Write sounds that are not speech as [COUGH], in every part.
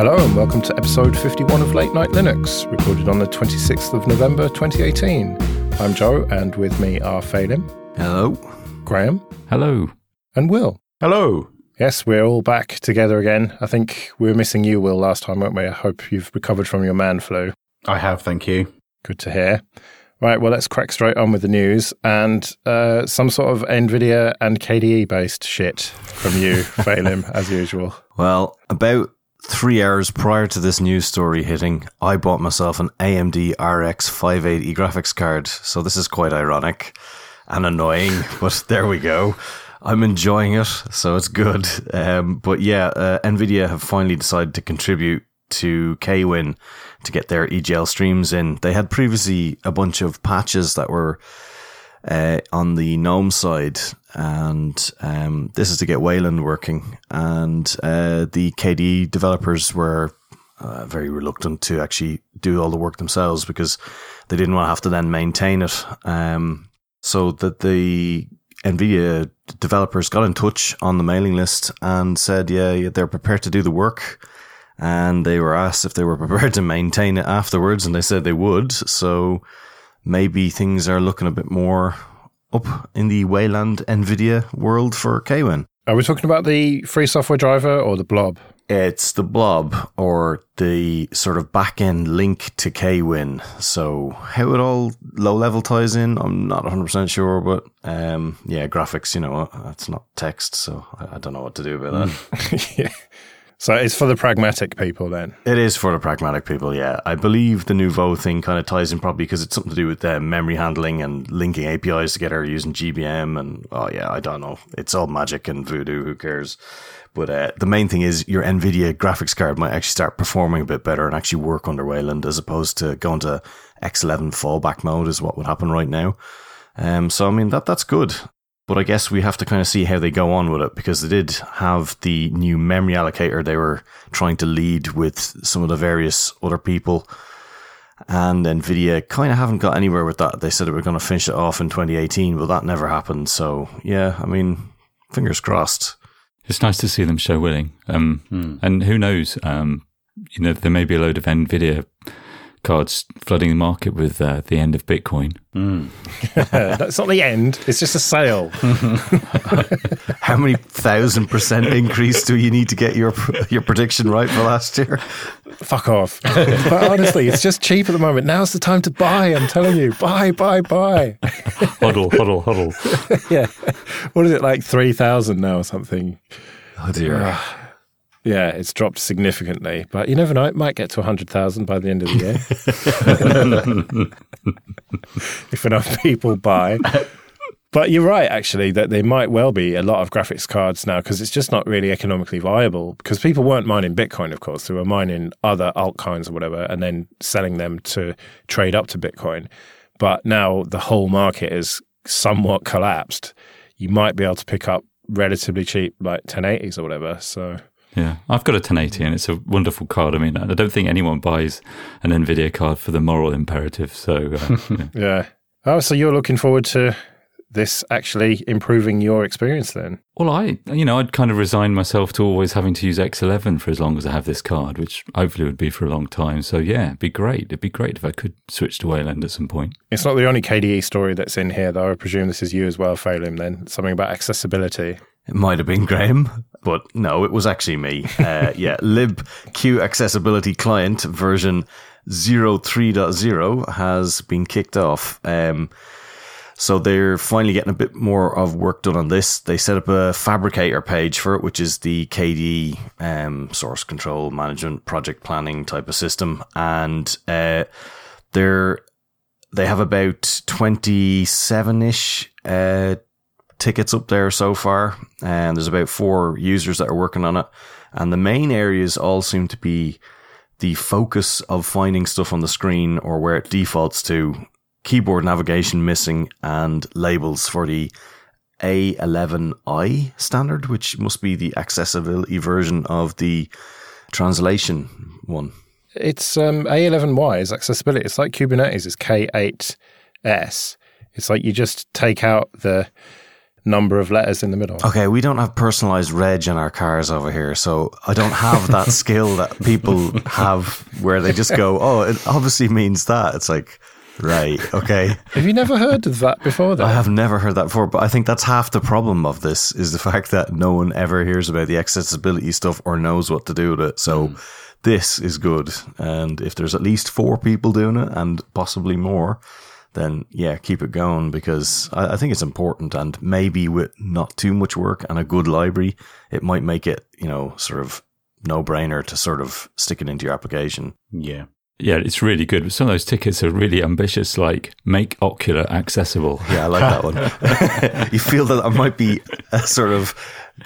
Hello and welcome to episode 51 of Late Night Linux, recorded on the 26th of November 2018. I'm Joe, and with me are Phelim, Hello. Graham, Hello. and Will. Hello. Yes, we're all back together again. I think we were missing you, Will, last time, weren't we? I hope you've recovered from your man flu. I have, thank you. Good to hear. Right, well, let's crack straight on with the news and uh, some sort of NVIDIA and KDE based shit from you, [LAUGHS] Phelim, as usual. Well, about three hours prior to this news story hitting, I bought myself an AMD RX 580 graphics card. So this is quite ironic and annoying, [LAUGHS] but there we go. I'm enjoying it, so it's good. Um, but yeah, uh, NVIDIA have finally decided to contribute to KWin to get their EGL streams in. They had previously a bunch of patches that were uh, on the GNOME side, and um, this is to get Wayland working. And uh, the KDE developers were uh, very reluctant to actually do all the work themselves because they didn't want to have to then maintain it. Um, so that the NVIDIA developers got in touch on the mailing list and said, yeah, yeah, they're prepared to do the work. And they were asked if they were [LAUGHS] prepared to maintain it afterwards, and they said they would. So maybe things are looking a bit more up in the Wayland NVIDIA world for KWin. Are we talking about the free software driver or the blob? It's the blob or the sort of back end link to KWin. So how it all low level ties in, I'm not 100% sure, but um, yeah, graphics, you know, that's not text, so I, I don't know what to do about that. [LAUGHS] yeah. So it's for the pragmatic people then. It is for the pragmatic people, yeah. I believe the Nouveau thing kind of ties in probably because it's something to do with uh, memory handling and linking APIs together using GBM. And oh, yeah, I don't know. It's all magic and voodoo. Who cares? But uh, the main thing is your NVIDIA graphics card might actually start performing a bit better and actually work under Wayland as opposed to going to X11 fallback mode, is what would happen right now. Um, so, I mean, that that's good. But I guess we have to kind of see how they go on with it because they did have the new memory allocator they were trying to lead with some of the various other people. And Nvidia kind of haven't got anywhere with that. They said they were going to finish it off in 2018, but that never happened. So, yeah, I mean, fingers crossed. It's nice to see them show willing. Um, Hmm. And who knows? Um, you know, there may be a load of NVIDIA cards flooding the market with uh, the end of Bitcoin. [LAUGHS] That's not the end, it's just a sale. [LAUGHS] How many thousand percent increase do you need to get your your prediction right for last year? Fuck off. [LAUGHS] but honestly, it's just cheap at the moment. Now's the time to buy, I'm telling you. Buy, buy, buy. Hodl, hodl, hodl. yeah. What is it, like 3,000 now or something? Oh dear. Yeah, it's dropped significantly, but you never know. It might get to 100,000 by the end of the year. [LAUGHS] if enough people buy. But you're right, actually, that there might well be a lot of graphics cards now because it's just not really economically viable. Because people weren't mining Bitcoin, of course, they were mining other altcoins or whatever and then selling them to trade up to Bitcoin. But now the whole market is somewhat collapsed. You might be able to pick up relatively cheap, like 1080s or whatever. So. Yeah, I've got a 1080 and it's a wonderful card. I mean, I don't think anyone buys an NVIDIA card for the moral imperative. So, uh, [LAUGHS] yeah. Yeah. Oh, so you're looking forward to this actually improving your experience then? well, I, you know, I'd kind of resigned myself to always having to use X11 for as long as I have this card, which hopefully would be for a long time. So, yeah, it'd be great. It'd be great if I could switch to Wayland at some point. It's not the only KDE story that's in here, though. I presume this is you as well, Phelim, then. Something about accessibility. It might have been Graham, but no, it was actually me. Uh, [LAUGHS] yeah, libq accessibility client version 03.0 has been kicked off. Um, so they're finally getting a bit more of work done on this. They set up a Phabricator page for it, which is the KDE um, source control management project planning type of system, and uh, they're they have about twenty seven ish uh, tickets up there so far, and there's about four users that are working on it. And the main areas all seem to be the focus of finding stuff on the screen or where it defaults to, keyboard navigation missing, and labels for the A11i standard, which must be the accessibility version of the translation one. It's um, A11Y is accessibility. It's like Kubernetes is K8S. It's like you just take out the number of letters in the middle. Okay, we don't have personalized reg in our cars over here, so I don't have that [LAUGHS] skill that people have where they just go, "Oh, it obviously means that." It's like, right, okay. Have you never heard of that before? Then? I have never heard that before, but I think that's half the problem of this is the fact that no one ever hears about the accessibility stuff or knows what to do with it. So hmm. this is good, and if there's at least four people doing it, and possibly more, then yeah, keep it going because I, I think it's important. And maybe with not too much work and a good library, it might make it you know sort of no brainer to sort of stick it into your application. Yeah. Yeah, it's really good. But some of those tickets are really ambitious, like make Okular accessible. [LAUGHS] Yeah, I like that one. [LAUGHS] you feel that that might be a sort of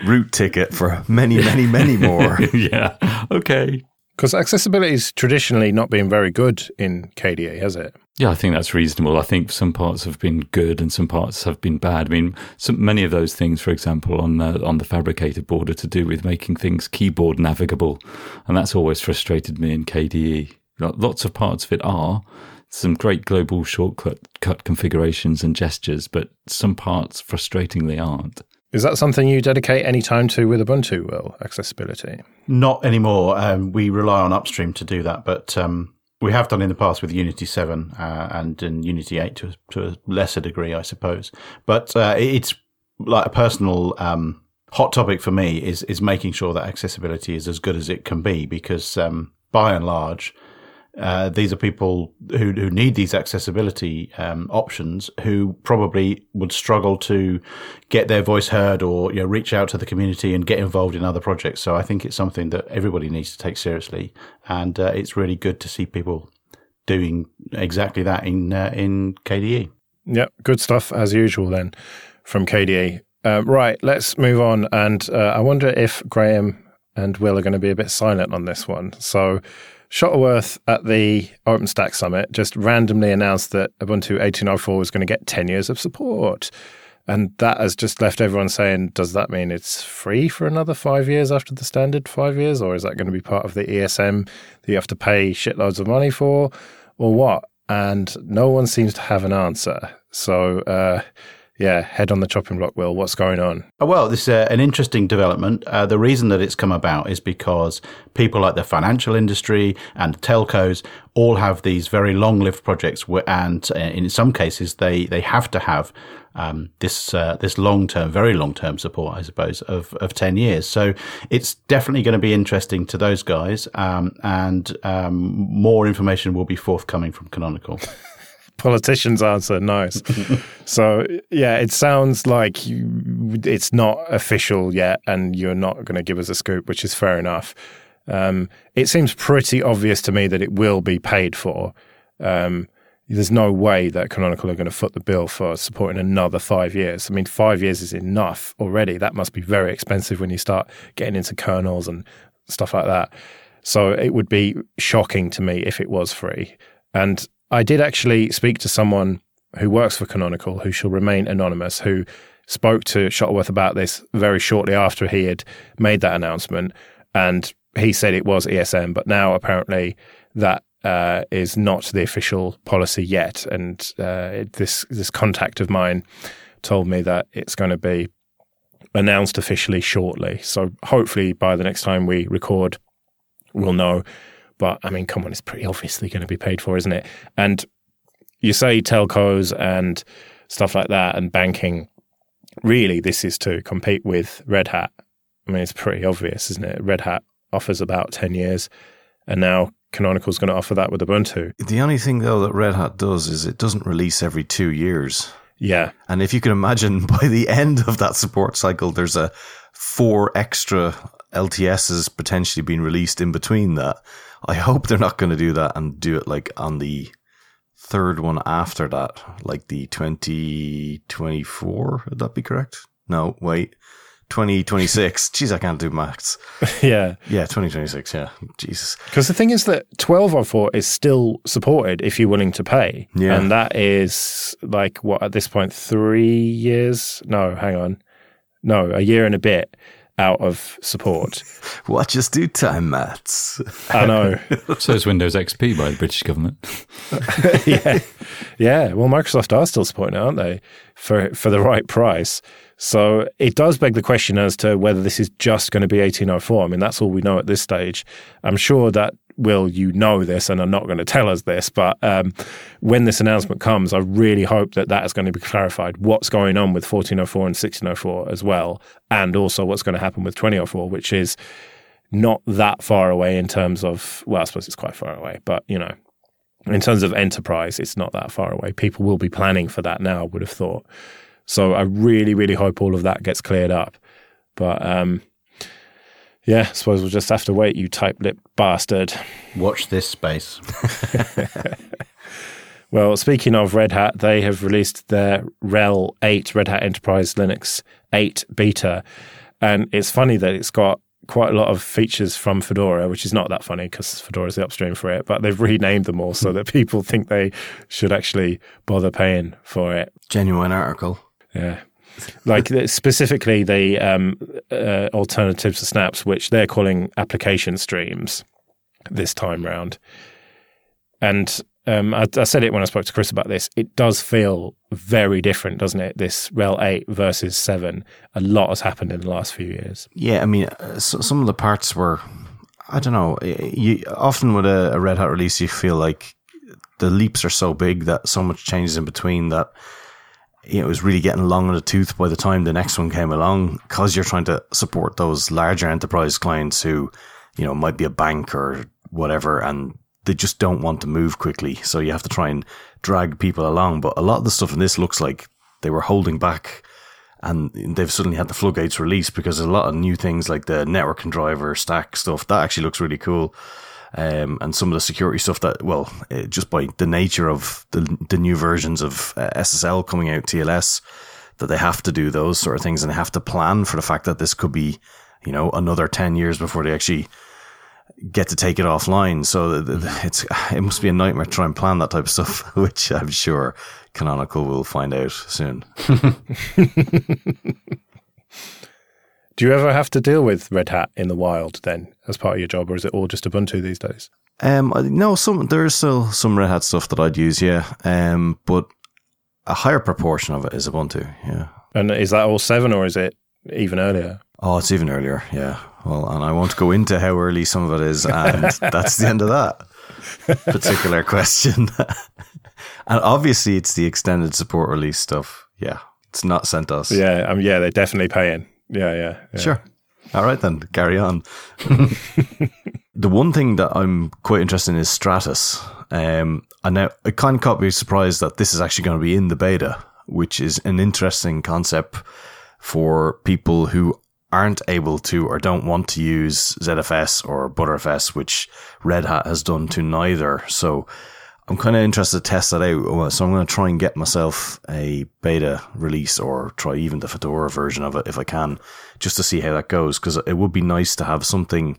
root ticket for many, many, many more. [LAUGHS] yeah. Okay. Because accessibility's traditionally not been very good in KDE, has it? Yeah, I think that's reasonable. I think some parts have been good and some parts have been bad. I mean, some, many of those things, for example, on the, on the fabricated board are to do with making things keyboard navigable, and that's always frustrated me in KDE. Lots of parts of it are some great global shortcut cut configurations and gestures, but some parts frustratingly aren't. Is that something you dedicate any time to with Ubuntu, Will? Accessibility? Not anymore. Um, we rely on Upstream to do that, but um, we have done in the past with Unity 7 uh, and in Unity 8 to, to a lesser degree, I suppose. But uh, it's like a personal um, hot topic for me is is making sure that accessibility is as good as it can be because um, by and large, uh, these are people who, who need these accessibility um, options who probably would struggle to get their voice heard or you know, reach out to the community and get involved in other projects. So I think it's something that everybody needs to take seriously, and uh, it's really good to see people doing exactly that in uh, in KDE. Yep, good stuff as usual. Then from KDE. Uh, right, let's move on, and uh, I wonder if Graham and Will are going to be a bit silent on this one. So. Shuttleworth at the OpenStack Summit just randomly announced that Ubuntu 18.04 was going to get 10 years of support. And that has just left everyone saying, does that mean it's free for another five years after the standard five years? Or is that going to be part of the ESM that you have to pay shitloads of money for? Or what? And no one seems to have an answer. So, uh, yeah, head on the chopping block, Will. What's going on? Oh, well, this is uh, an interesting development. Uh, the reason that it's come about is because people like the financial industry and telcos all have these very long-lived projects, and uh, in some cases, they they have to have um, this uh, this long-term, very long-term support, I suppose, of of ten years. So it's definitely going to be interesting to those guys, um, and um, more information will be forthcoming from Canonical. [LAUGHS] politician's answer. Nice. [LAUGHS] so yeah, it sounds like you, it's not official yet, and you're not going to give us a scoop, which is fair enough. Um, it seems pretty obvious to me that it will be paid for. Um, there's no way that Canonical are going to foot the bill for supporting another five years. I mean, five years is enough already. That must be very expensive when you start getting into kernels and stuff like that. So it would be shocking to me if it was free. And I did actually speak to someone who works for Canonical, who shall remain anonymous, who spoke to Shuttleworth about this very shortly after he had made that announcement. And he said it was ESM, but now apparently that uh, is not the official policy yet. And uh, this this contact of mine told me that it's going to be announced officially shortly. So hopefully by the next time we record, we'll know. But I mean, come on, it's pretty obviously going to be paid for, isn't it? And you say telcos and stuff like that and banking. Really, this is to compete with Red Hat. I mean, it's pretty obvious, isn't it? Red Hat offers about 10 years, and now Canonical's going to offer that with Ubuntu. The only thing, though, that Red Hat does is it doesn't release every two years. Yeah. And if you can imagine, [LAUGHS] by the end of that support cycle, there's a four extra LTSs potentially being released in between that. I hope they're not going to do that and do it like on the third one after that, like the 2024. Would that be correct? No, wait. 2026. [LAUGHS] Jeez, I can't do maths. [LAUGHS] yeah. Yeah, 2026. Yeah. Jesus. Because the thing is that 12 on 4 is still supported if you're willing to pay. Yeah. And that is like, what, at this point, three years? No, hang on. No, a year and a bit out of support. [LAUGHS] Watch us do time maths. I know. [LAUGHS] so is Windows XP by the British government. [LAUGHS] yeah, yeah. Well, Microsoft are still supporting it, aren't they? For for the right price. So it does beg the question as to whether this is just going to be 1804. I mean, that's all we know at this stage. I'm sure that Will, you know this and are not going to tell us this, but um, when this announcement comes, I really hope that that is going to be clarified. What's going on with 1404 and 1604 as well, and also what's going to happen with 2004, which is not that far away in terms of, well, I suppose it's quite far away, but you know, in terms of enterprise, it's not that far away. People will be planning for that now, I would have thought. So I really, really hope all of that gets cleared up. But um, yeah, I suppose we'll just have to wait, you tight lipped bastard. Watch this space. [LAUGHS] well, speaking of Red Hat, they have released their RHEL 8, Red Hat Enterprise Linux 8 beta. And it's funny that it's got quite a lot of features from Fedora, which is not that funny because Fedora is the upstream for it, but they've renamed them all so that people think they should actually bother paying for it. Genuine article. Yeah like specifically the um, uh, alternatives to snaps, which they're calling application streams this time round. And um, I, I, said it when I spoke to Chris about this. It does feel very different, doesn't it? This RHEL 8 versus 7. A lot has happened in the last few years. Yeah, I mean, uh, so, some of the parts were, I don't know. You, often with a, a Red Hat release, you feel like the leaps are so big that so much changes in between that you know, it was really getting long in the tooth by the time the next one came along because you're trying to support those larger enterprise clients who, you know, might be a bank or whatever, and they just don't want to move quickly. So you have to try and drag people along. But a lot of the stuff in this looks like they were holding back and they've suddenly had the floodgates released because a lot of new things like the networking driver stack stuff that actually looks really cool um, and some of the security stuff that, well, uh, just by the nature of the, the new versions of uh, SSL coming out, TLS, that they have to do those sort of things and have to plan for the fact that this could be, you know, another 10 years before they actually get to take it offline. So it's, it must be a nightmare to try and plan that type of stuff, [LAUGHS] which I'm sure Canonical will find out soon. [LAUGHS] Do you ever have to deal with Red Hat in the wild then as part of your job, or is it all just Ubuntu these days? Um, no, some there is still some Red Hat stuff that I'd use, yeah. Um, but a higher proportion of it is Ubuntu, yeah. And is that all seven, or is it even earlier? Oh, it's even earlier, yeah. Well, and I won't go into how early some of it is, and [LAUGHS] that's the end of that particular question. [LAUGHS] and obviously, it's the extended support release stuff. Yeah, it's not CentOS. Yeah, um, yeah, they're definitely paying. Yeah, yeah, yeah. Sure. All right then, carry on. [LAUGHS] the one thing that I'm quite interested in is Stratis. Um, and now I kind of caught me surprised that this is actually going to be in the beta, which is an interesting concept for people who aren't able to or don't want to use ZFS or Btrfs, which Red Hat has done to neither. So I'm kind of interested to test that out. Uh, so I'm going to try and get myself a beta release or try even the Fedora version of it if I can, just to see how that goes. Because it would be nice to have something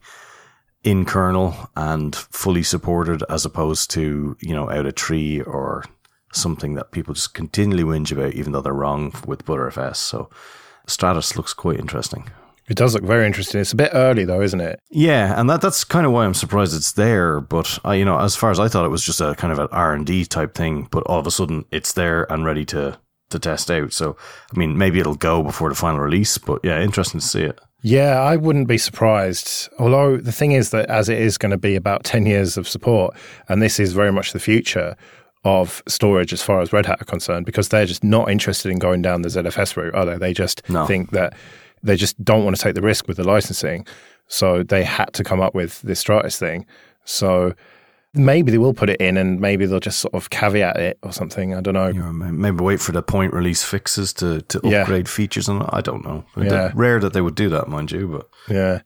in kernel and fully supported as opposed to, you know, out of tree or something that people just continually whinge about, even though they're wrong with ButterFS. So Stratis looks quite interesting. It does look very interesting. It's a bit early though, isn't it? Yeah, and that that's kind of why I'm surprised it's there. But I, you know, as far as I thought, it was just a kind of an R and D type thing. But all of a sudden, it's there and ready to to test out. So, I mean, maybe it'll go before the final release. But yeah, interesting to see it. Yeah, I wouldn't be surprised. Although the thing is that as it is going to be about 10 years of support, and this is very much the future of storage as far as Red Hat are concerned, because they're just not interested in going down the ZFS route, are they? They just no. think that they just don't want to take the risk with the licensing. So they had to come up with this Stratis thing. So maybe they will put it in and maybe they'll just sort of caveat it or something. I don't know. Yeah, maybe wait for the point release fixes to, to upgrade yeah. features. And I don't know. Yeah. Rare that they would do that, mind you. But yeah.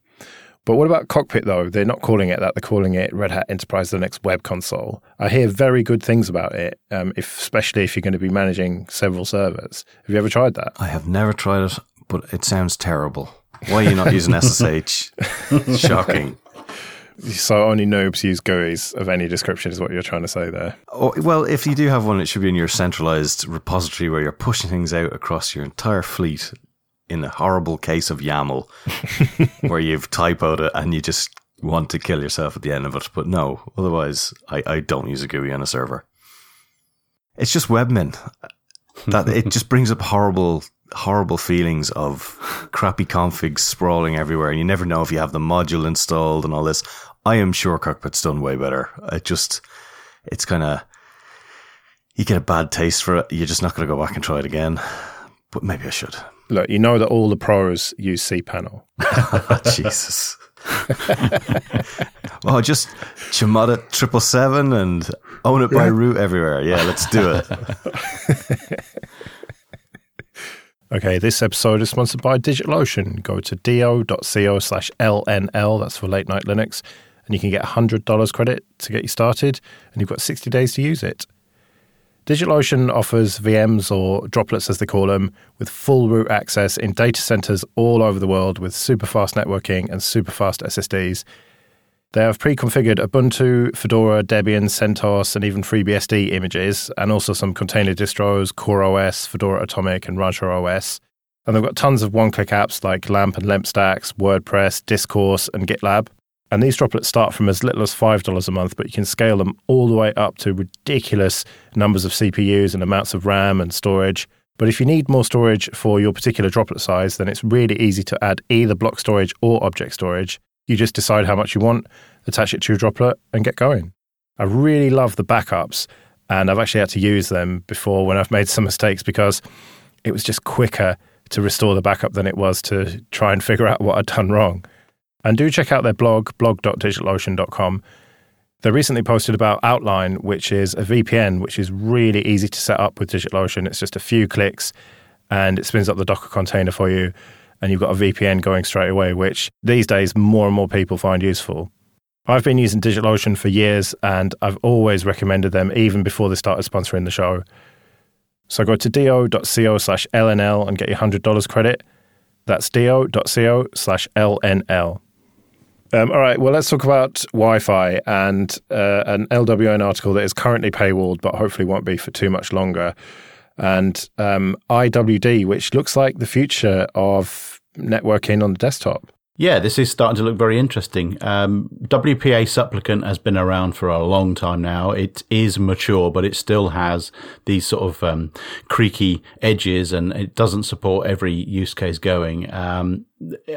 But what about Cockpit though? They're not calling it that. They're calling it Red Hat Enterprise Linux Web Console. I hear very good things about it, um, if, especially if you're going to be managing several servers. Have you ever tried that? I have never tried it but it sounds terrible. Why are you not using [LAUGHS] SSH? Shocking. So only noobs use GUIs of any description is what you're trying to say there. Oh, well, if you do have one, it should be in your centralized repository where you're pushing things out across your entire fleet in a horrible case of YAML [LAUGHS] where you've typoed it and you just want to kill yourself at the end of it. But no, otherwise, I, I don't use a GUI on a server. It's just webmin. That it just brings up horrible horrible feelings of crappy configs sprawling everywhere, and you never know if you have the module installed and all this. I am sure Cockpit's done way better. It just, it's kind of, you get a bad taste for it. You're just not going to go back and try it again. But maybe I should. Look, you know that all the pros use cPanel. [LAUGHS] Jesus. [LAUGHS] well, just it triple seven and own it by root everywhere. Yeah, let's do it. [LAUGHS] Okay, this episode is sponsored by DigitalOcean. Go to do.co slash LNL, that's for late night Linux, and you can get $100 credit to get you started, and you've got 60 days to use it. DigitalOcean offers VMs, or droplets as they call them, with full root access in data centers all over the world with super fast networking and super fast SSDs. They have pre configured Ubuntu, Fedora, Debian, CentOS, and even FreeBSD images, and also some container distros, CoreOS, Fedora Atomic, and Rancher OS. And they've got tons of one click apps like LAMP and LEMP stacks, WordPress, Discourse, and GitLab. And these droplets start from as little as $5 a month, but you can scale them all the way up to ridiculous numbers of CPUs and amounts of RAM and storage. But if you need more storage for your particular droplet size, then it's really easy to add either block storage or object storage. You just decide how much you want, attach it to your droplet, and get going. I really love the backups, and I've actually had to use them before when I've [LAUGHS] made some mistakes because it was just quicker to restore the backup than it was to try and figure out what I'd done wrong. And do check out their blog, blog.digitalocean.com. They recently posted about Outline, which is a VPN, which is really easy to set up with DigitalOcean. It's just a few clicks and it spins up the Docker container for you and you've got a VPN going straight away, which these days more and more people find useful. I've been using DigitalOcean for years and I've always recommended them even before they started sponsoring the show. So go to do.co slash LNL and get your $100 credit. That's do.co slash LNL. Um, all right, well, let's talk about Wi Fi and uh, an LWN article that is currently paywalled, but hopefully won't be for too much longer and um, IWD, which looks like the future of networking on the desktop. Yeah, this is starting to look very interesting. Um, WPA supplicant has been around for a long time now. It is mature, but it still has these sort of um, creaky edges and it doesn't support every use case going. Um,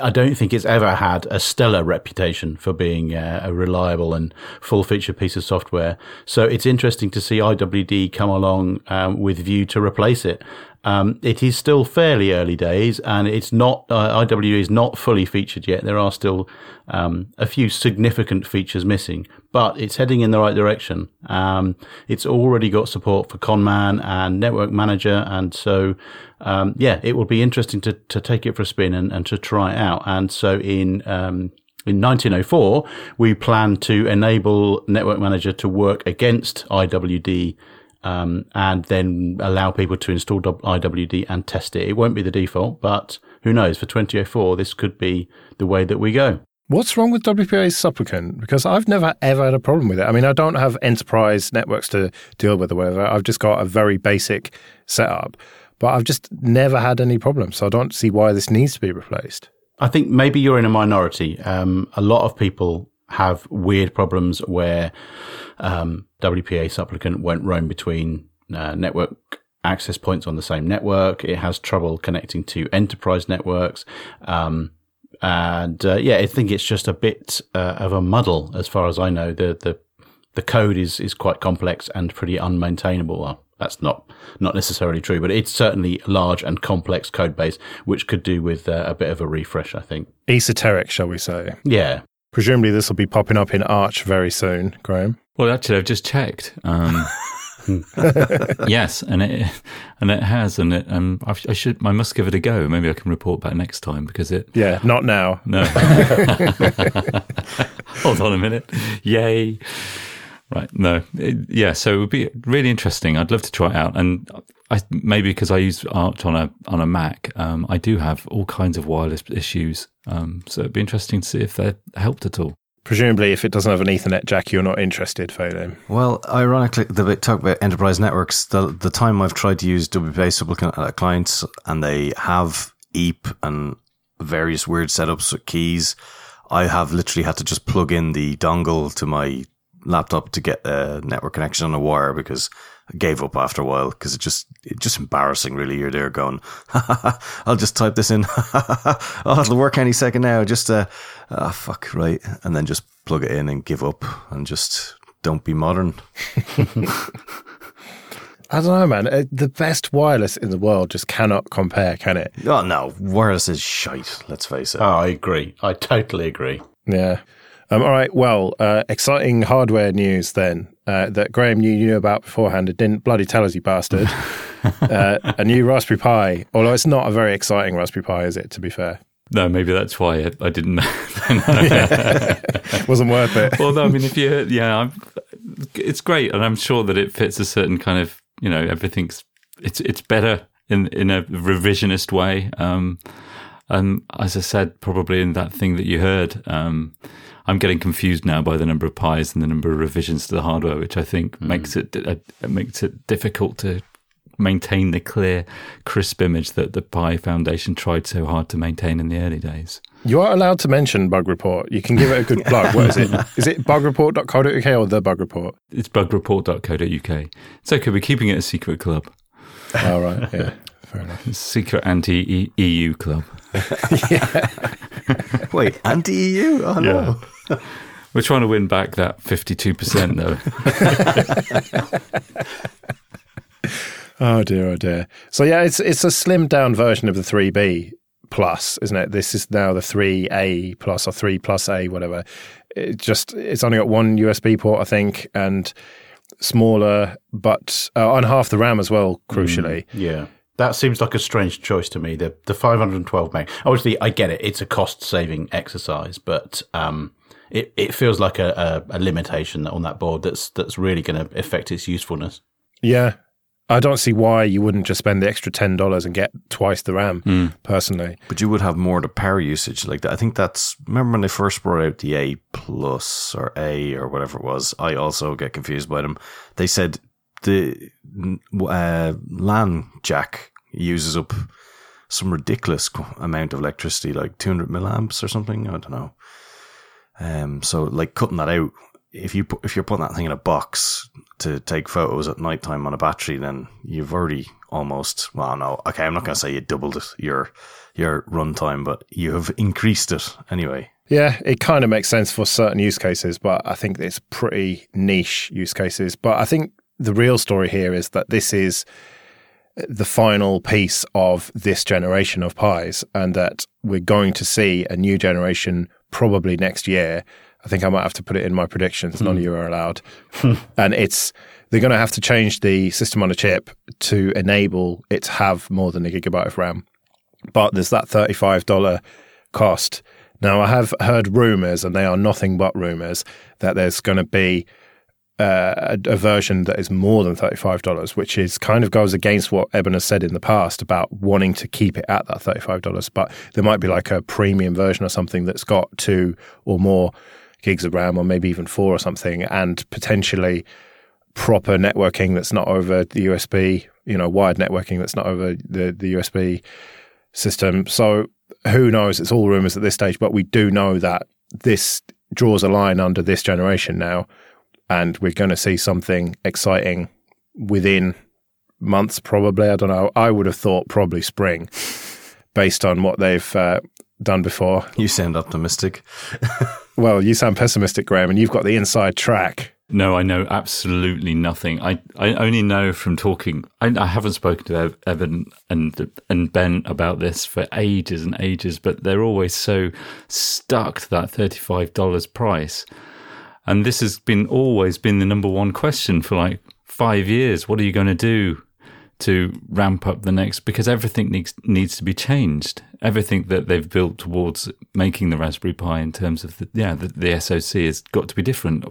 I don't think it's ever had a stellar reputation for being uh, a reliable and full feature piece of software. So it's interesting to see IWD come along um, with view to replace it. Um, it is still fairly early days, and it's not uh, IWD is not fully featured yet. There are still um, a few significant features missing, but it's heading in the right direction. Um, it's already got support for ConnMan and Network Manager, and so um, yeah, it will be interesting to to take it for a spin and, and to try it out. And so in um, in 1904, we plan to enable Network Manager to work against IWD um, and then allow people to install IWD and test it. It won't be the default, but who knows? For 2004, this could be the way that we go. What's wrong with WPA's supplicant? Because I've never ever had a problem with it. I mean, I don't have enterprise networks to deal with or whatever. I've just got a very basic setup, but I've just never had any problems. So I don't see why this needs to be replaced. I think maybe you're in a minority. Um, a lot of people have weird problems where um, WPA supplicant won't roam between uh, network access points on the same network. It has trouble connecting to enterprise networks. Um, and uh, yeah, I think it's just a bit uh, of a muddle as far as I know. The the the code is is quite complex and pretty unmaintainable. Well, that's not not necessarily true, but it's certainly a large and complex code base, which could do with uh, a bit of a refresh. I think esoteric, shall we say? Yeah. Presumably, this will be popping up in Arch very soon, Graham. Well, actually, I've just checked. Um, [LAUGHS] yes, and it and it has, and it um, I, I, should I must give it a go. Maybe I can report back next time because it. Yeah, not now. No. [LAUGHS] [LAUGHS] Hold on a minute. Yay. Right. No. It, yeah. So it would be really interesting. I'd love to try it out, and I, maybe because I use Arch on a on a Mac, um, I do have all kinds of wireless issues. Um, so it'd be interesting to see if they helped at all. Presumably, if it doesn't have an Ethernet jack, you're not interested, Phelim. Well, ironically, the talk about enterprise networks. The the time I've tried to use WPA supplicant clients, and they have EAP and various weird setups with keys. I have literally had to just plug in the dongle to my laptop to get a network connection on a wire because I gave up after a while because it just it's just embarrassing. Really, you're there going, [LAUGHS] "I'll just type this in. [LAUGHS] oh, it'll work any second now. Just uh, oh, fuck right," and then just plug it in and give up and just don't be modern. [LAUGHS] I don't know, man. Uh, The best wireless in the world just cannot compare, can it? Oh no, wireless is shite. Let's face it. Oh, I agree. I totally agree. Yeah. Um, all right. Well, uh, exciting hardware news then uh, that Graham knew you knew about beforehand and didn't bloody tell us, you bastard. [LAUGHS] uh, a new Raspberry Pi. Although it's not a very exciting Raspberry Pi, is it? To be fair, No, maybe that's why I, I didn't know. [LAUGHS] [LAUGHS] wasn't worth it. well, no, I mean, if you, yeah, I'm, it's great, and I'm sure that it fits a certain kind of, you know, everything's it's it's better in in a revisionist way. Um, and as I said, probably in that thing that you heard, um, I'm getting confused now by the number of pies and the number of revisions to the hardware, which I think makes it uh, makes it difficult to maintain the clear, crisp image that the Pi Foundation tried so hard to maintain in the early days. You are allowed to mention Bug Report. You can give it a good plug. What is it? [LAUGHS] Is it bugreport.co.uk or the Bug Report? It's bugreport.co.uk. It's okay, we're keeping it a secret club. Oh, right. Yeah. Fair enough. [LAUGHS] Secret anti EU club. [LAUGHS] Wait, [LAUGHS] anti EU? Oh no. We're trying to win back that 52% though. [LAUGHS] Oh dear, oh dear. So yeah, it's it's a slimmed down version of the 3B plus, isn't it? This is now the 3A plus or 3 plus A, whatever. It just it's only got one USB port, I think, and smaller, but uh, on half the RAM as well. Crucially, Yeah. That seems like a strange choice to me. The the 512 meg. Obviously, I get it. It's a cost saving exercise, but um, it it feels like a, a, a limitation on that board that's that's really going to affect its usefulness. yeah. I don't see why you wouldn't just spend the extra ten dollars and get twice the RAM. Personally, But you would have more the power usage like that. I think that's remember when they first brought out the A plus or A or whatever it was. I also get confused by them. They said the uh, LAN jack uses up some ridiculous amount of electricity, like 200 milliamps or something. I don't know. Um, so like cutting that out, if you if you're putting that thing in a box to take photos at nighttime on a battery, then you've already almost well, no, okay, I'm not going to say you doubled it, your your runtime, but you have increased it anyway. Yeah, it kind of makes sense for certain use cases, but I think it's pretty niche use cases. But I think the real story here is that this is the final piece of this generation of pies, and that we're going to see a new generation probably next year. I think I might have to put it in my predictions. None of hmm. you are allowed. [LAUGHS] and it's they're going to have to change the system on a chip to enable it to have more than a gigabyte of RAM. But there's that $35 cost. Now, I have heard rumors, and they are nothing but rumors, that there's going to be uh, a, a version that is more than $35, which is kind of goes against what Eben has said in the past about wanting to keep it at that $35. But there might be like a premium version or something that's got two or more gigs of RAM, or maybe even four or something, and potentially proper networking that's not over the USB, you know, wired networking that's not over the, the USB system. So who knows? It's all rumors at this stage, but we do know that this draws a line under this generation now, and we're going to see something exciting within months, probably. I don't know. I would have thought probably spring, based on what they've uh, done before. You sound optimistic. [LAUGHS] Well, you sound pessimistic, Graham, and you've got the inside track. No, I know absolutely nothing. I, I only know from talking. I, I haven't spoken to Ev- Evan and and Ben about this for ages and ages, but they're always so stuck to that thirty five dollars price, and this has been always been the number one question for like five years. What are you going to do to ramp up the next? Because everything needs needs to be changed. Everything that they've built towards making the Raspberry Pi in terms of the yeah the, the SoC has got to be different.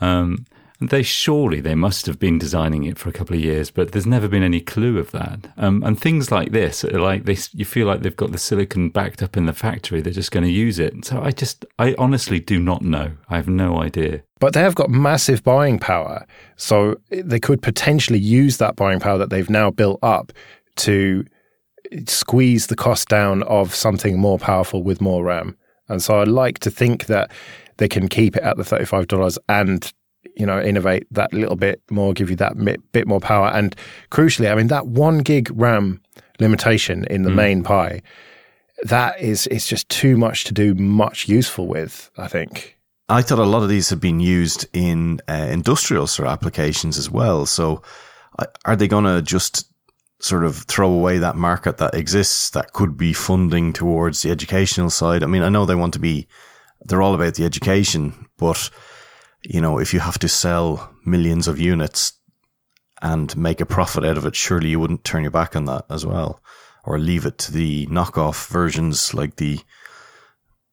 Um, they surely they must have been designing it for a couple of years, but there's never been any clue of that. Um, and things like this, are like they, you feel like they've got the silicon backed up in the factory. They're just going to use it. So I just, I honestly do not know. I have no idea. But they have got massive buying power. So eh, they could potentially use that buying power that they've now built up to eh, squeeze the cost down of something more powerful with more RAM. And so I'd like to think that they can keep it at the $35 and you know, innovate that little bit more, give you that bit more power. And crucially, I mean, that one gig RAM limitation in the mm. main Pi, that is, it's just too much to do much useful with, I think. I thought a lot of these have been used in uh, industrial sort of applications as well. So uh, are they going to just sort of throw away that market that exists that could be funding towards the educational side? I mean, I know they want to be, they're all about the education, but you know, if you have to sell millions of units and make a profit out of it, surely you wouldn't turn your back on that as well, or leave it to the knockoff versions like the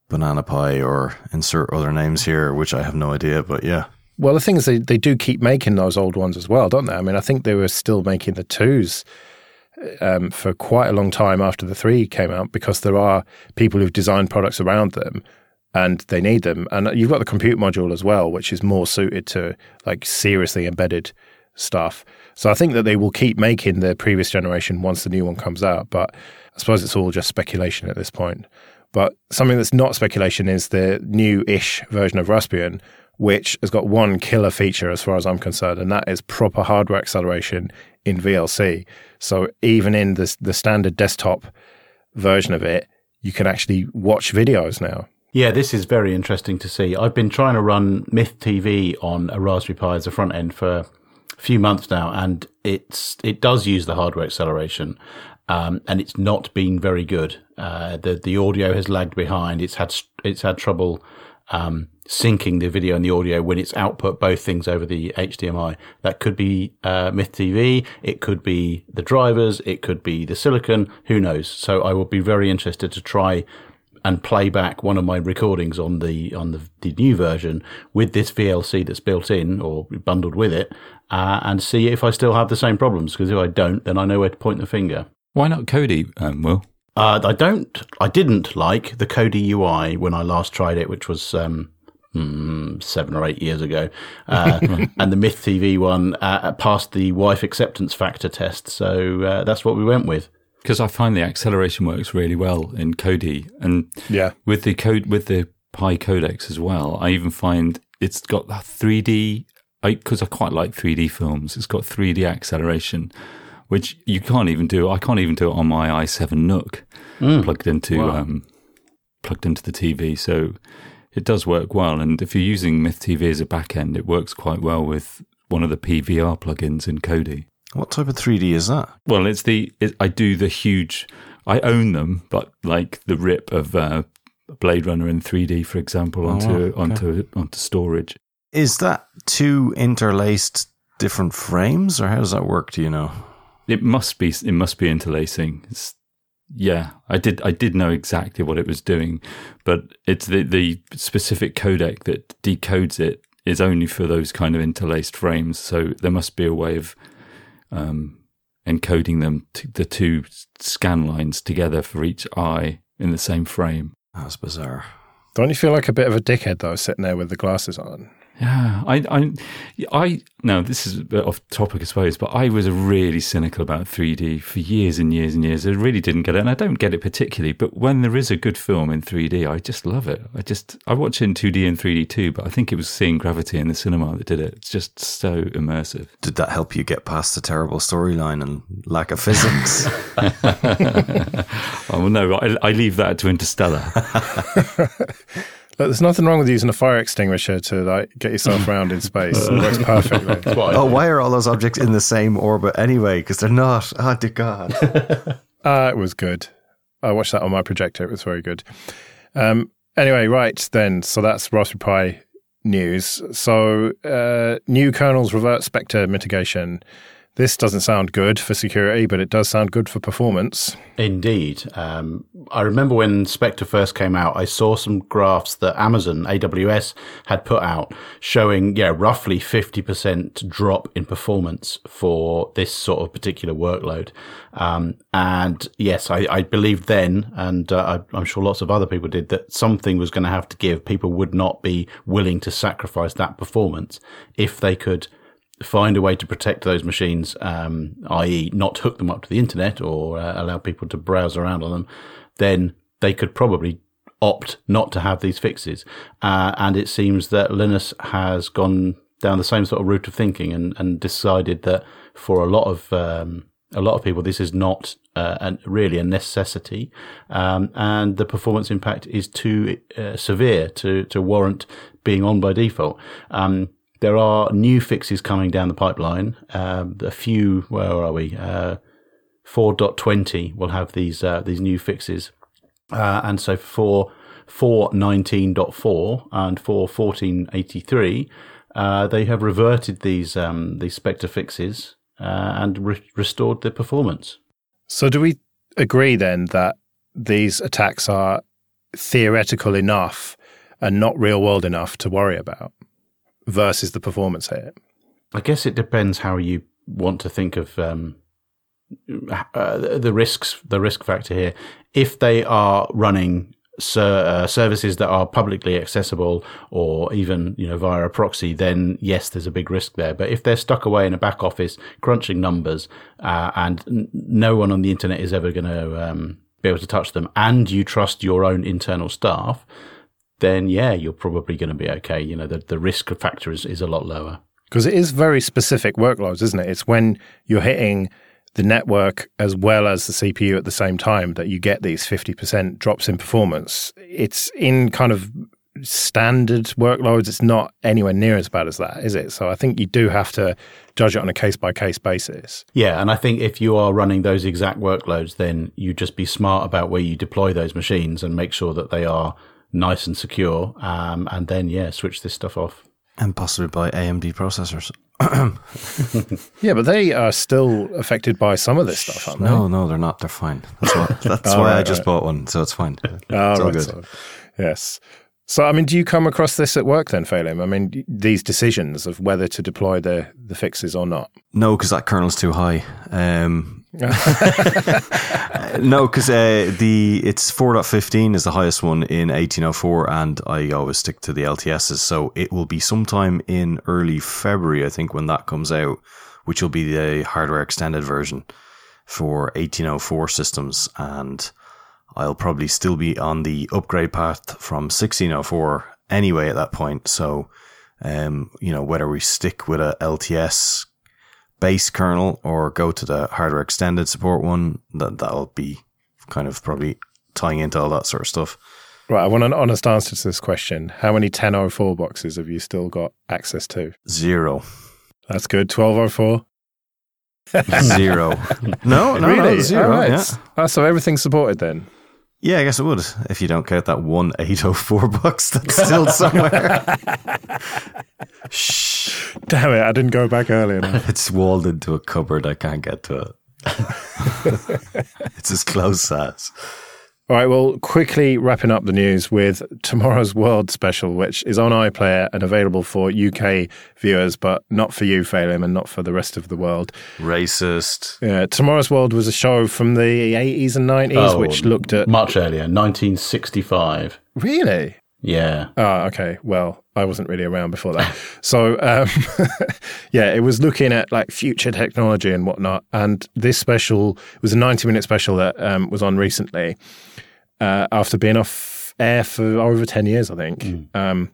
Banana Pi or insert other names here, which I have no idea, but yeah. Well, the thing is, they, they do keep making those old ones as well, don't they? I mean, I think they were still making the twos um, for quite a long time after the three came out because there are people who've designed products around them and they need them. And you've got the compute module as well, which is more suited to like seriously embedded stuff. So I think that they will keep making the previous generation once the new one comes out. But I suppose it's all just speculation at this point. But something that's not speculation is the new ish version of Raspbian, which has got one killer feature as far as I'm concerned, and that is proper hardware acceleration in VLC. So even in the, the standard desktop version of it, you can actually watch videos now. Yeah, this is very interesting to see. I've been trying to run MythTV on a Raspberry Pi as a front end for a few months now, and it's it does use the hardware acceleration, um, and it's not been very good. Uh, the the audio has lagged behind. It's had it's had trouble um, syncing the video and the audio when it's output both things over the HDMI. That could be uh, MythTV. It could be the drivers. It could be the silicon. Who knows? So I will be very interested to try and play back one of my recordings on the on the, the new version with this VLC that's built in or bundled with it, uh, and see if I still have the same problems. Because if I don't, then I know where to point the finger. Why not Kodi, um, Will? Uh, I don't. I didn't like the Kodi UI when I last tried it, which was um, mm, seven or eight years ago, uh, [LAUGHS] and the MythTV one uh, passed the wife acceptance factor test. So uh, that's what we went with because I find the acceleration works really well in Kodi, and yeah, with the code with the Pi codecs as well. I even find it's got that 3D because I, I, quite like 3D films. It's got 3D acceleration, which you can't even do. I can't even do it on my i7 NUC mm. plugged into wow. um, plugged into the TV. So it does work well. And if you're using MythTV as a backend, it works quite well with one of the PVR plugins in Kodi. What type of 3D is that? Well, it's the it, I do the huge. I own them, but like the rip of uh, Blade Runner in 3D, for example, onto oh, okay. onto onto storage. Is that two interlaced different frames, or how does that work? Do you know? It must be. It must be interlacing. It's, yeah, I did. I did know exactly what it was doing, but it's the the specific codec that decodes it is only for those kind of interlaced frames. So there must be a way of um, encoding them to the two scan lines together for each eye in the same frame. That's bizarre. Don't you feel like a bit of a dickhead though, sitting there with the glasses on? Yeah, I, I, I. No, this is a bit off topic, I suppose, but I was really cynical about 3D for years and years and years. I really didn't get it, and I don't get it particularly. But when there is a good film in 3D, I just love it. I just, I watch it in 2D and 3D too. But I think it was seeing Gravity in the cinema that did it. It's just so immersive. Did that help you get past the terrible storyline and lack of physics? [LAUGHS] [LAUGHS] oh no, I, I leave that to Interstellar. [LAUGHS] Look, there's nothing wrong with using a fire extinguisher to like get yourself around in space. It works [LAUGHS] perfectly. oh, why are all those objects in the same orbit anyway? Because they're not. Oh, dear God. [LAUGHS] uh, it was good. I watched that on my projector. It was very good. Um, anyway, right then. So that's Raspberry Pi news. So uh, new kernels revert Spectre mitigation. This doesn't sound good for security, but it does sound good for performance. Indeed. Um, I remember when Spectre first came out, I saw some graphs that Amazon AWS had put out showing, yeah, roughly 50% drop in performance for this sort of particular workload. Um, and yes, I, I, believed then, and uh, I, I'm sure lots of other people did, that something was going to have to give. People would not be willing to sacrifice that performance if they could – find a way to protect those machines, um, i.e., not hook them up to the internet or uh, allow people to browse around on them, then they could probably opt not to have these fixes. Uh, and it seems that Linus has gone down the same sort of route of thinking and, and decided that for a lot of um, a lot of people, this is not uh, an, really a necessity, um, and the performance impact is too uh, severe to to warrant being on by default. Um, there are new fixes coming down the pipeline. Um, a few, where are we? Uh, 4.20 will have these uh, these new fixes, uh, and so for 4.19.4 and for 14.83, uh, they have reverted these um, these Spectre fixes uh, and re- restored the performance. So, do we agree then that these attacks are theoretical enough and not real world enough to worry about versus the performance hit? I guess it depends how you want to think of um, uh, the risks, the risk factor here. If they are running ser- uh, services that are publicly accessible or even you know via a proxy, then yes, there's a big risk there. But if they're stuck away in a back office crunching numbers uh, and n- no one on the internet is ever going to um, be able to touch them, and you trust your own internal staff, then yeah, you're probably going to be okay. You know, the, the risk factor is, is a lot lower. Because it is very specific workloads, isn't it? It's when you're hitting the network as well as the CPU at the same time that you get these 50% drops in performance. It's in kind of standard workloads. It's not anywhere near as bad as that, is it? So I think you do have to judge it on a case by case basis. Yeah. And I think if you are running those exact workloads, then you just be smart about where you deploy those machines and make sure that they are nice and secure. Um, and then, yeah, switch this stuff off. And possibly buy AMD processors. [CLEARS THROAT] yeah, but they are still affected by some of this stuff, aren't they? No, no, they're not. They're fine. That's why, [LAUGHS] that's why right, I just right. bought one, so it's fine. Oh, it's all right, good. So, yes. So, I mean, do you come across this at work then, Phelim? I mean, these decisions of whether to deploy the, the fixes or not? No, because that kernel's too high. Um, [LAUGHS] no, because uh, the it's 4.15 is the highest one in 1804, and I always stick to the LTSs. So it will be sometime in early February, I think, when that comes out, which will be the hardware extended version for 1804 systems. And I'll probably still be on the upgrade path from 1604 anyway at that point. So, um, you know, whether we stick with a LTS base kernel or go to the hardware extended support one, that that'll be kind of probably tying into all that sort of stuff. Right, I want an honest answer to this question. How many 1004 boxes have you still got access to? Zero. That's good. 1204? zero. [LAUGHS] No, no, really? no, zero. Right. Yeah. Oh, so everything's supported then? Yeah, I guess it would if you don't count that one 804 box that's still somewhere. Shh. [LAUGHS] Damn it, I didn't go back early enough. [LAUGHS] It's walled into a cupboard. I can't get to it. [LAUGHS] it's as close as. All right, well, quickly wrapping up the news with tomorrow's World special, which is on iPlayer and available for UK viewers, but not for you, Phelim, and not for the rest of the world. Racist. Yeah, tomorrow's World was a show from the 80s and 90s, oh, which looked at. Much earlier, 1965. Really? Yeah. Oh, okay. Well, I wasn't really around before that. so, um, [LAUGHS] yeah, it was looking at like future technology and whatnot. And this special was a 90 minute special that um, was on recently uh, after being off air for over 10 years, I think. Mm. Um,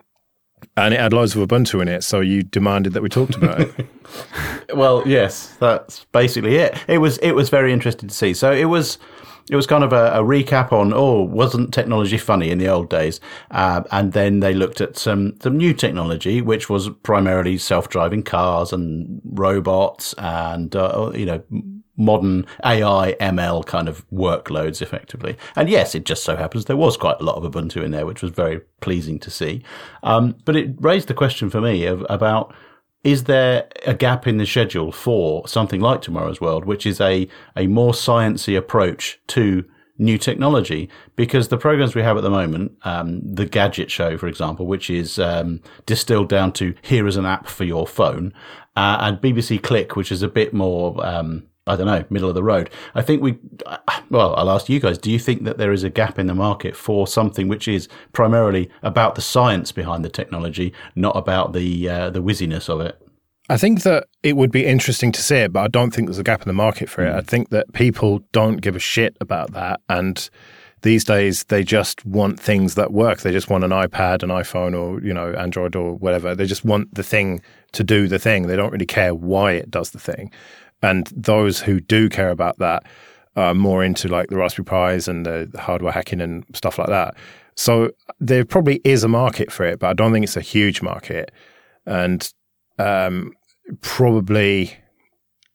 and it had loads of Ubuntu in it, so you demanded that we talked about it. [LAUGHS] [LAUGHS] well, yes, that's basically it. It was it was very interesting to see. So it was it was kind of a, a, recap on oh wasn't technology funny in the old days? Uh, and then they looked at some some new technology which was primarily self-driving cars and robots and uh, you know modern AI ML kind of workloads effectively. And yes it just so happens there was quite a lot of Ubuntu in there which was very pleasing to see. Um, but it raised the question for me of, about is there a gap in the schedule for something like Tomorrow's World, which is a, a more sciencey approach to new technology? Because the programs we have at the moment, um, the Gadget Show, for example, which is um, distilled down to here is an app for your phone, uh, and BBC Click, which is a bit more um, I don't know, middle of the road. I think we, well, I'll ask you guys, do you think that there is a gap in the market for something which is primarily about the science behind the technology, not about the, uh, the whizziness of it? I think that it would be interesting to see it, but I don't think there's a gap in the market for it. Mm. I think that people don't give a shit about that. And these days, they just want things that work. They just want an iPad, an iPhone, or, you know, Android or whatever. They just want the thing to do the thing. They don't really care why it does the thing. And those who do care about that are more into like the Raspberry Pis and the hardware hacking and stuff like that. So there probably is a market for it, but I don't think it's a huge market. And um, probably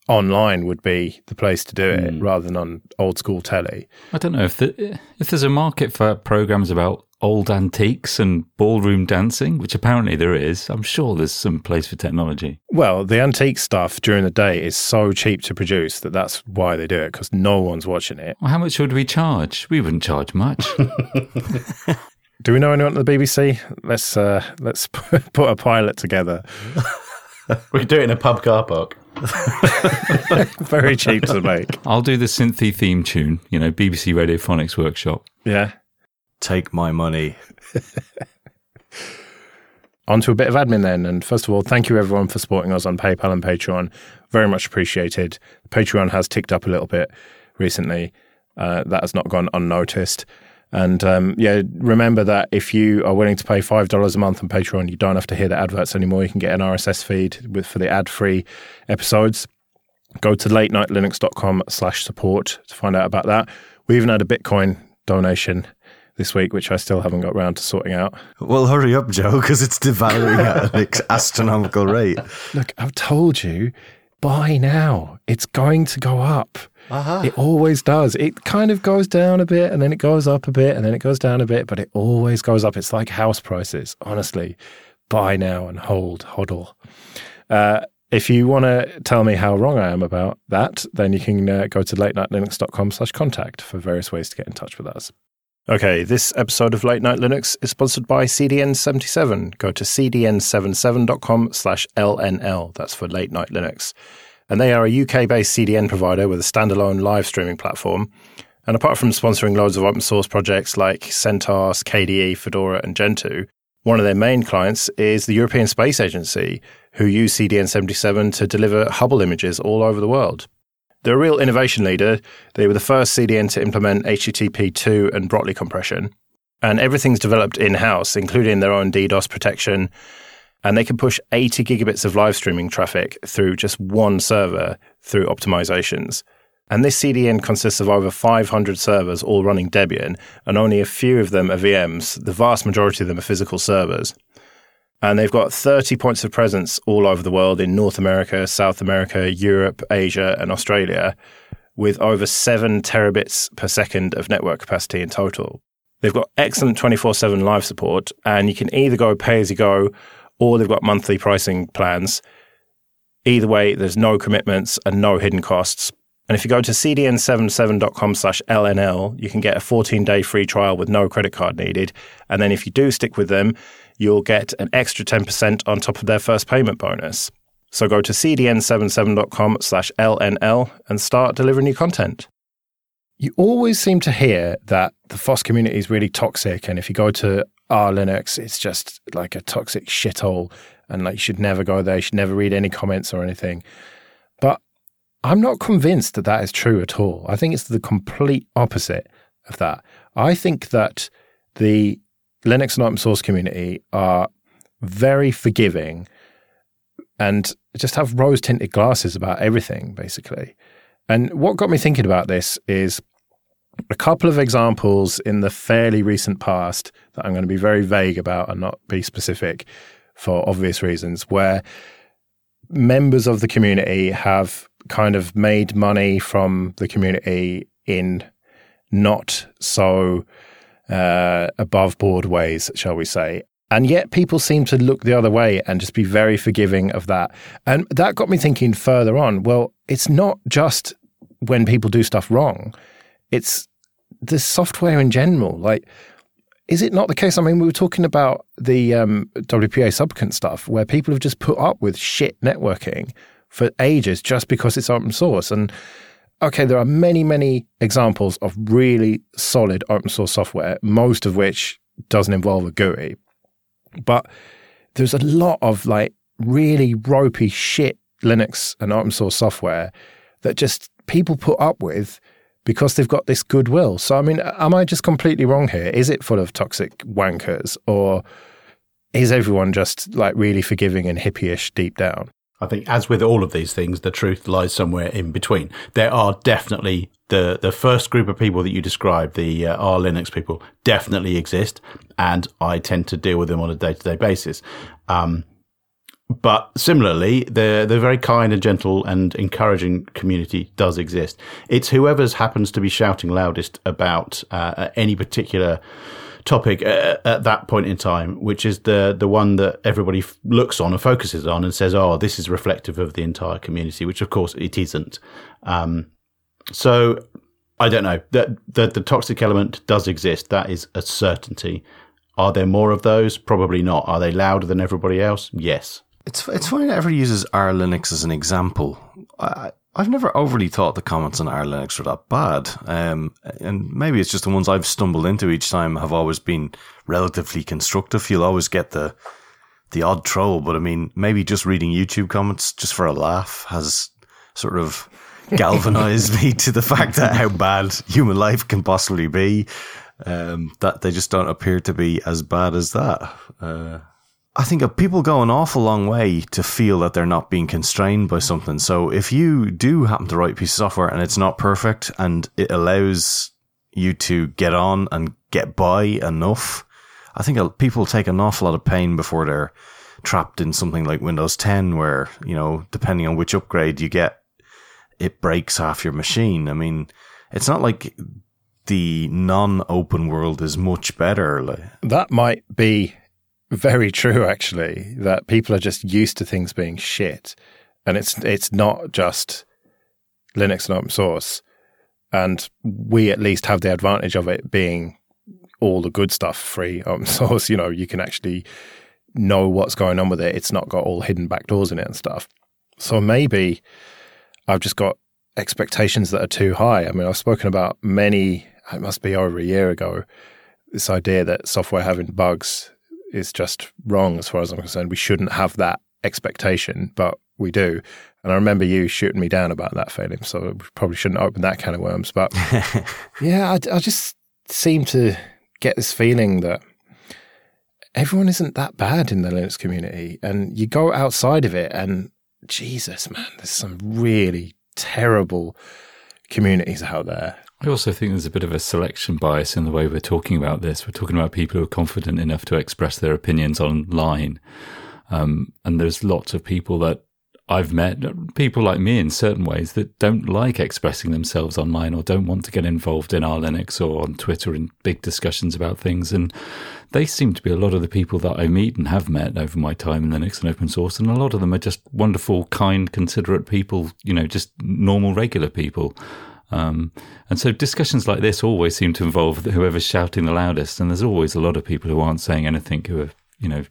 online would be the place to do it mm. rather than on old school telly. I don't know if the, if there's a market for programs about old antiques and ballroom dancing, which apparently there is. I'm sure there's some place for technology. Well, the antique stuff during the day is so cheap to produce that that's why they do it because no one's watching it. Well, how much would we charge? We wouldn't charge much. [LAUGHS] [LAUGHS] do we know anyone at the BBC? Let's uh, let's [LAUGHS] put a pilot together. we do it in a pub car park. Very cheap to make. I'll do the synthy theme tune, you know, BBC Radiophonics Workshop. Yeah. Take my money. [LAUGHS] On to a bit of admin then. And first of all, thank you everyone for supporting us on PayPal and Patreon. Very much appreciated. Patreon has ticked up a little bit recently. Uh, that has not gone unnoticed. And um, yeah, remember that if you are willing to pay $5 a month on Patreon, you don't have to hear the adverts anymore. You can get an RSS feed with, for the ad free episodes. Go to latenightlinux.com slash support to find out about that. We even had a Bitcoin donation this week, which I still haven't got round to sorting out. Well, hurry up, Joe, because it's devouring at an astronomical rate. Look, I've told you, buy now. It's going to go up. Uh-huh. It always does. It kind of goes down a bit and then it goes up a bit and then it goes down a bit, but it always goes up. It's like house prices, honestly. Buy now and hold, hodl. Uh, if you want to tell me how wrong I am about that, then you can uh, go to latenightlinux.com slash contact for various ways to get in touch with us. Okay, this episode of Late Night Linux is sponsored by CDN77. Go to cdn77.com slash LNL. That's for Late Night Linux and they are a UK based CDN provider with a standalone live streaming platform. And apart from sponsoring loads of open source projects like CentOS, KDE, Fedora, and Gentoo, one of their main clients is the European Space Agency, who use CDN 77 to deliver Hubble images all over the world. They're a real innovation leader. They were the first CDN to implement HTTP 2 and Brotli compression. And everything's developed in house, including their own DDoS protection and they can push 80 gigabits of live streaming traffic through just one server through optimizations. And this CDN consists of over 500 servers all running Debian, and only a few of them are VMs. The vast majority of them are physical servers. And they've got 30 points of presence all over the world in North America, South America, Europe, Asia, and Australia, with over 7 terabits per second of network capacity in total. They've got excellent 24 7 live support, and you can either go pay as you go or they've got monthly pricing plans. Either way, there's no commitments and no hidden costs. And if you go to cdn77.com slash LNL, you can get a 14 day free trial with no credit card needed. And then if you do stick with them, you'll get an extra 10% on top of their first payment bonus. So go to cdn77.com slash LNL and start delivering new content. You always seem to hear that the FOSS community is really toxic. And if you go to R Linux, it's just like a toxic shithole, and like you should never go there. You should never read any comments or anything. But I'm not convinced that that is true at all. I think it's the complete opposite of that. I think that the Linux and open source community are very forgiving and just have rose tinted glasses about everything, basically. And what got me thinking about this is a couple of examples in the fairly recent past that I'm going to be very vague about and not be specific for obvious reasons, where members of the community have kind of made money from the community in not so uh, above board ways, shall we say. And yet people seem to look the other way and just be very forgiving of that. And that got me thinking further on well, it's not just when people do stuff wrong it's the software in general. Like, is it not the case? I mean, we were talking about the um, WPA supplicant stuff where people have just put up with shit networking for ages just because it's open source. And okay, there are many, many examples of really solid open source software, most of which doesn't involve a GUI. But there's a lot of like really ropey shit Linux and open source software that just people put up with because they've got this goodwill. So, I mean, am I just completely wrong here? Is it full of toxic wankers or is everyone just like really forgiving and hippie-ish deep down? I think, as with all of these things, the truth lies somewhere in between. There are definitely the the first group of people that you described, the uh, R Linux people, definitely exist, and I tend to deal with them on a day to day basis. Um, but similarly, the the very kind and gentle and encouraging community does exist. It's whoever's happens to be shouting loudest about uh, any particular topic at, at, that point in time, which is the the one that everybody f- looks on and focuses on and says, "Oh, this is reflective of the entire community," which of course it isn't. Um, so I don't know that the, the toxic element does exist. That is a certainty. Are there more of those? Probably not. Are they louder than everybody else? Yes. It's it's funny that ever uses R Linux as an example. I, I've never overly thought the comments on R Linux were that bad, um, and maybe it's just the ones I've stumbled into each time have always been relatively constructive. You'll always get the the odd troll, but I mean, maybe just reading YouTube comments just for a laugh has sort of [LAUGHS] galvanized me to the fact that how bad human life can possibly be. Um, that they just don't appear to be as bad as that. Uh, I think people go an awful long way to feel that they're not being constrained by something. So if you do happen to write a piece of software and it's not perfect and it allows you to get on and get by enough, I think people take an awful lot of pain before they're trapped in something like Windows 10, where, you know, depending on which upgrade you get, it breaks half your machine. I mean, it's not like the non open world is much better. That might be very true, actually, that people are just used to things being shit. And it's it's not just Linux and open source. And we at least have the advantage of it being all the good stuff free [LAUGHS] open source. You know, you can actually know what's going on with it. It's not got all hidden backdoors in it and stuff. So maybe I've just got expectations that are too high. I mean, I've spoken about many, it must be over a year ago, this idea that software having bugs is just wrong as far as I'm concerned. We shouldn't have that expectation, but we do. And I remember you shooting me down about that, Phelim, so we probably shouldn't open that can of worms. But [LAUGHS] yeah, I, I just seem to get this feeling that everyone isn't that bad in the Linux community. And you go outside of it, and Jesus, man, there's some really terrible communities out there. I also think there's a bit of a selection bias in the way we're talking about this. We're talking about people who are confident enough to express their opinions online. Um, and there's lots of people that I've met, people like me in certain ways, that don't like expressing themselves online or don't want to get involved in R Linux or on Twitter in big discussions about things. And they seem to be a lot of the people that I meet and have met over my time in Linux and open source. And a lot of them are just wonderful, kind, considerate people, you know, just normal, regular people. Um, and so discussions like this always seem to involve whoever's shouting the loudest, and there's always a lot of people who aren't saying anything who are, you know,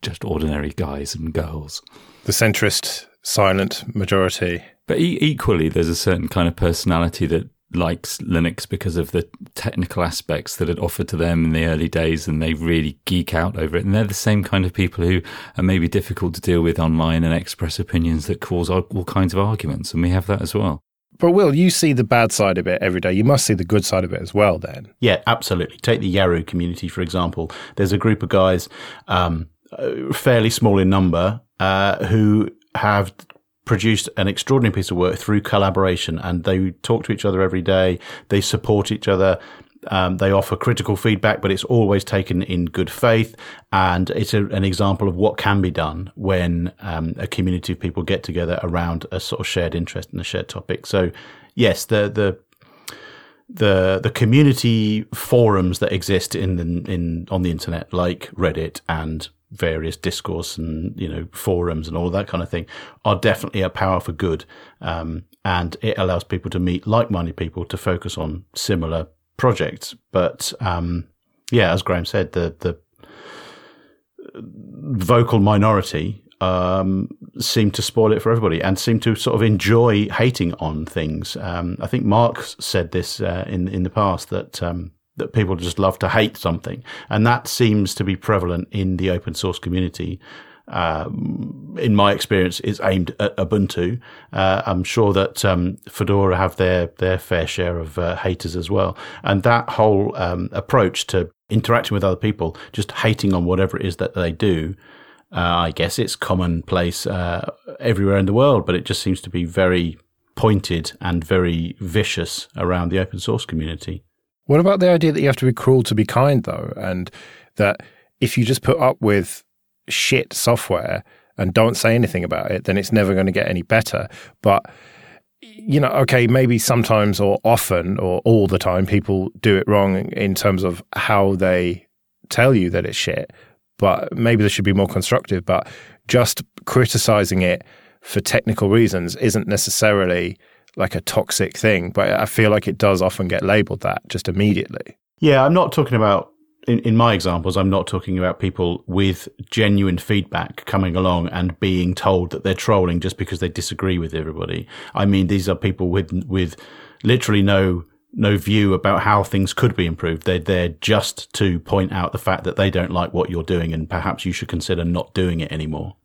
just ordinary guys and girls. The centrist, silent majority. But e- equally, there's a certain kind of personality that likes Linux because of the technical aspects that it offered to them in the early days, and they really geek out over it. And they're the same kind of people who are maybe difficult to deal with online and express opinions that cause all kinds of arguments, and we have that as well. But Will, you see the bad side of it every day. You must see the good side of it as well, then. Yeah, absolutely. Take the Yaru community, for example. There's a group of guys, um, uh, fairly small in number, uh, who have produced an extraordinary piece of work through collaboration and they talk to each other every day. They support each other. Um, they offer critical feedback, but it's always taken in good faith. And it's a, an example of what can be done when um, a community of people get together around a sort of shared interest and a shared topic. So, yes, the the the the community forums that exist in the, in on the internet, like Reddit and various discourse and you know forums and all that kind of thing, are definitely a power for good. Um, and it allows people to meet like-minded people to focus on similar projects. But um, yeah, as Graham said, the the vocal minority um, seem to spoil it for everybody and seem to sort of enjoy hating on things. Um, I think Mark said this uh, in in the past that um, that people just love to hate something, and that seems to be prevalent in the open source community. Uh, in my experience, is aimed at Ubuntu. Uh, I'm sure that um, Fedora have their their fair share of uh, haters as well, and that whole um, approach to interacting with other people, just hating on whatever it is that they do. Uh, I guess it's commonplace uh, everywhere in the world, but it just seems to be very pointed and very vicious around the open source community. What about the idea that you have to be cruel to be kind, though, and that if you just put up with shit software and don't say anything about it, then it's never going to get any better. But you know, okay, maybe sometimes or often or all the time people do it wrong in terms of how they tell you that it's shit. But maybe this should be more constructive. But just criticizing it for technical reasons isn't necessarily like a toxic thing. But I feel like it does often get labeled that just immediately. Yeah, I'm not talking about in, in my examples, I'm not talking about people with genuine feedback coming along and being told that they're trolling just because they disagree with everybody. I mean, these are people with with literally no no view about how things could be improved. They're there just to point out the fact that they don't like what you're doing and perhaps you should consider not doing it anymore.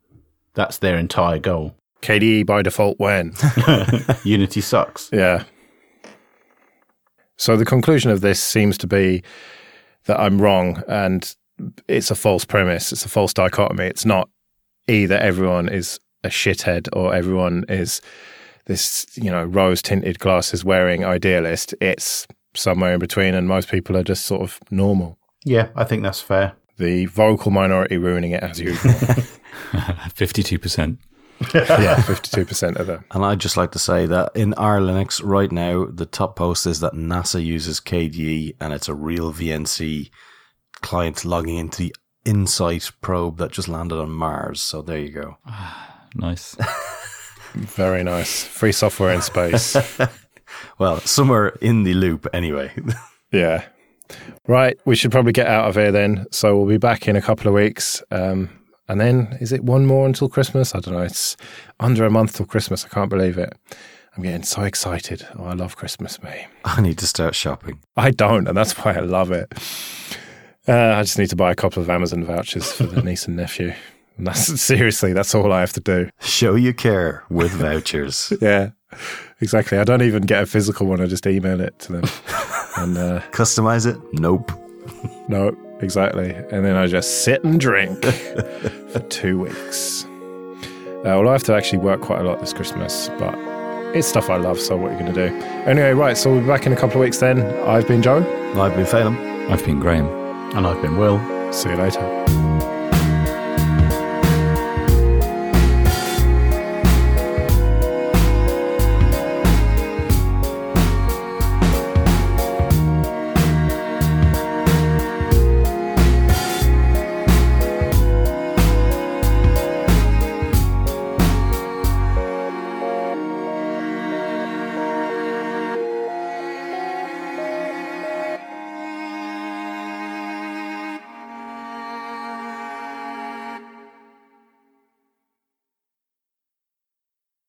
That's their entire goal. KDE by default when? [LAUGHS] [LAUGHS] Unity sucks. Yeah. So the conclusion of this seems to be that I'm wrong and it's a false premise. It's a false dichotomy. It's not either everyone is a shithead or everyone is this, you know, rose tinted glasses wearing idealist. It's somewhere in between, and most people are just sort of normal. Yeah, I think that's fair. The vocal minority ruining it as usual. [LAUGHS] [LAUGHS] 52%. [LAUGHS] yeah, 52% of them. And I'd just like to say that in our Linux right now, the top post is that NASA uses KDE and it's a real VNC client logging into the InSight probe that just landed on Mars. So there you go. [SIGHS] nice. [LAUGHS] Very nice. Free software in space. [LAUGHS] well, somewhere in the loop anyway. yeah. Right. We should probably get out of here then. So we'll be back in a couple of weeks. Um, and then is it one more until Christmas? I don't know. It's under a month till Christmas. I can't believe it. I'm getting so excited. Oh, I love Christmas, me. [LAUGHS] I need to start shopping. I don't, and that's why I love it. Uh, I just need to buy a couple of Amazon vouchers for the [LAUGHS] niece and nephew. And that's [LAUGHS] seriously, that's all I have to do. Show you care with vouchers. yeah, exactly. I don't even get a physical one. I just email it to them. and uh, customize it? Nope. no, exactly. And then I just sit and drink [LAUGHS] for two weeks. Uh, well, I have to actually work quite a lot this Christmas, but it's stuff I love, so what are you going to do? Anyway, right, so we'll be back in a couple of weeks then. I've been Joe. I've been Phelim. I've been Graham. And I've been Will. See you later.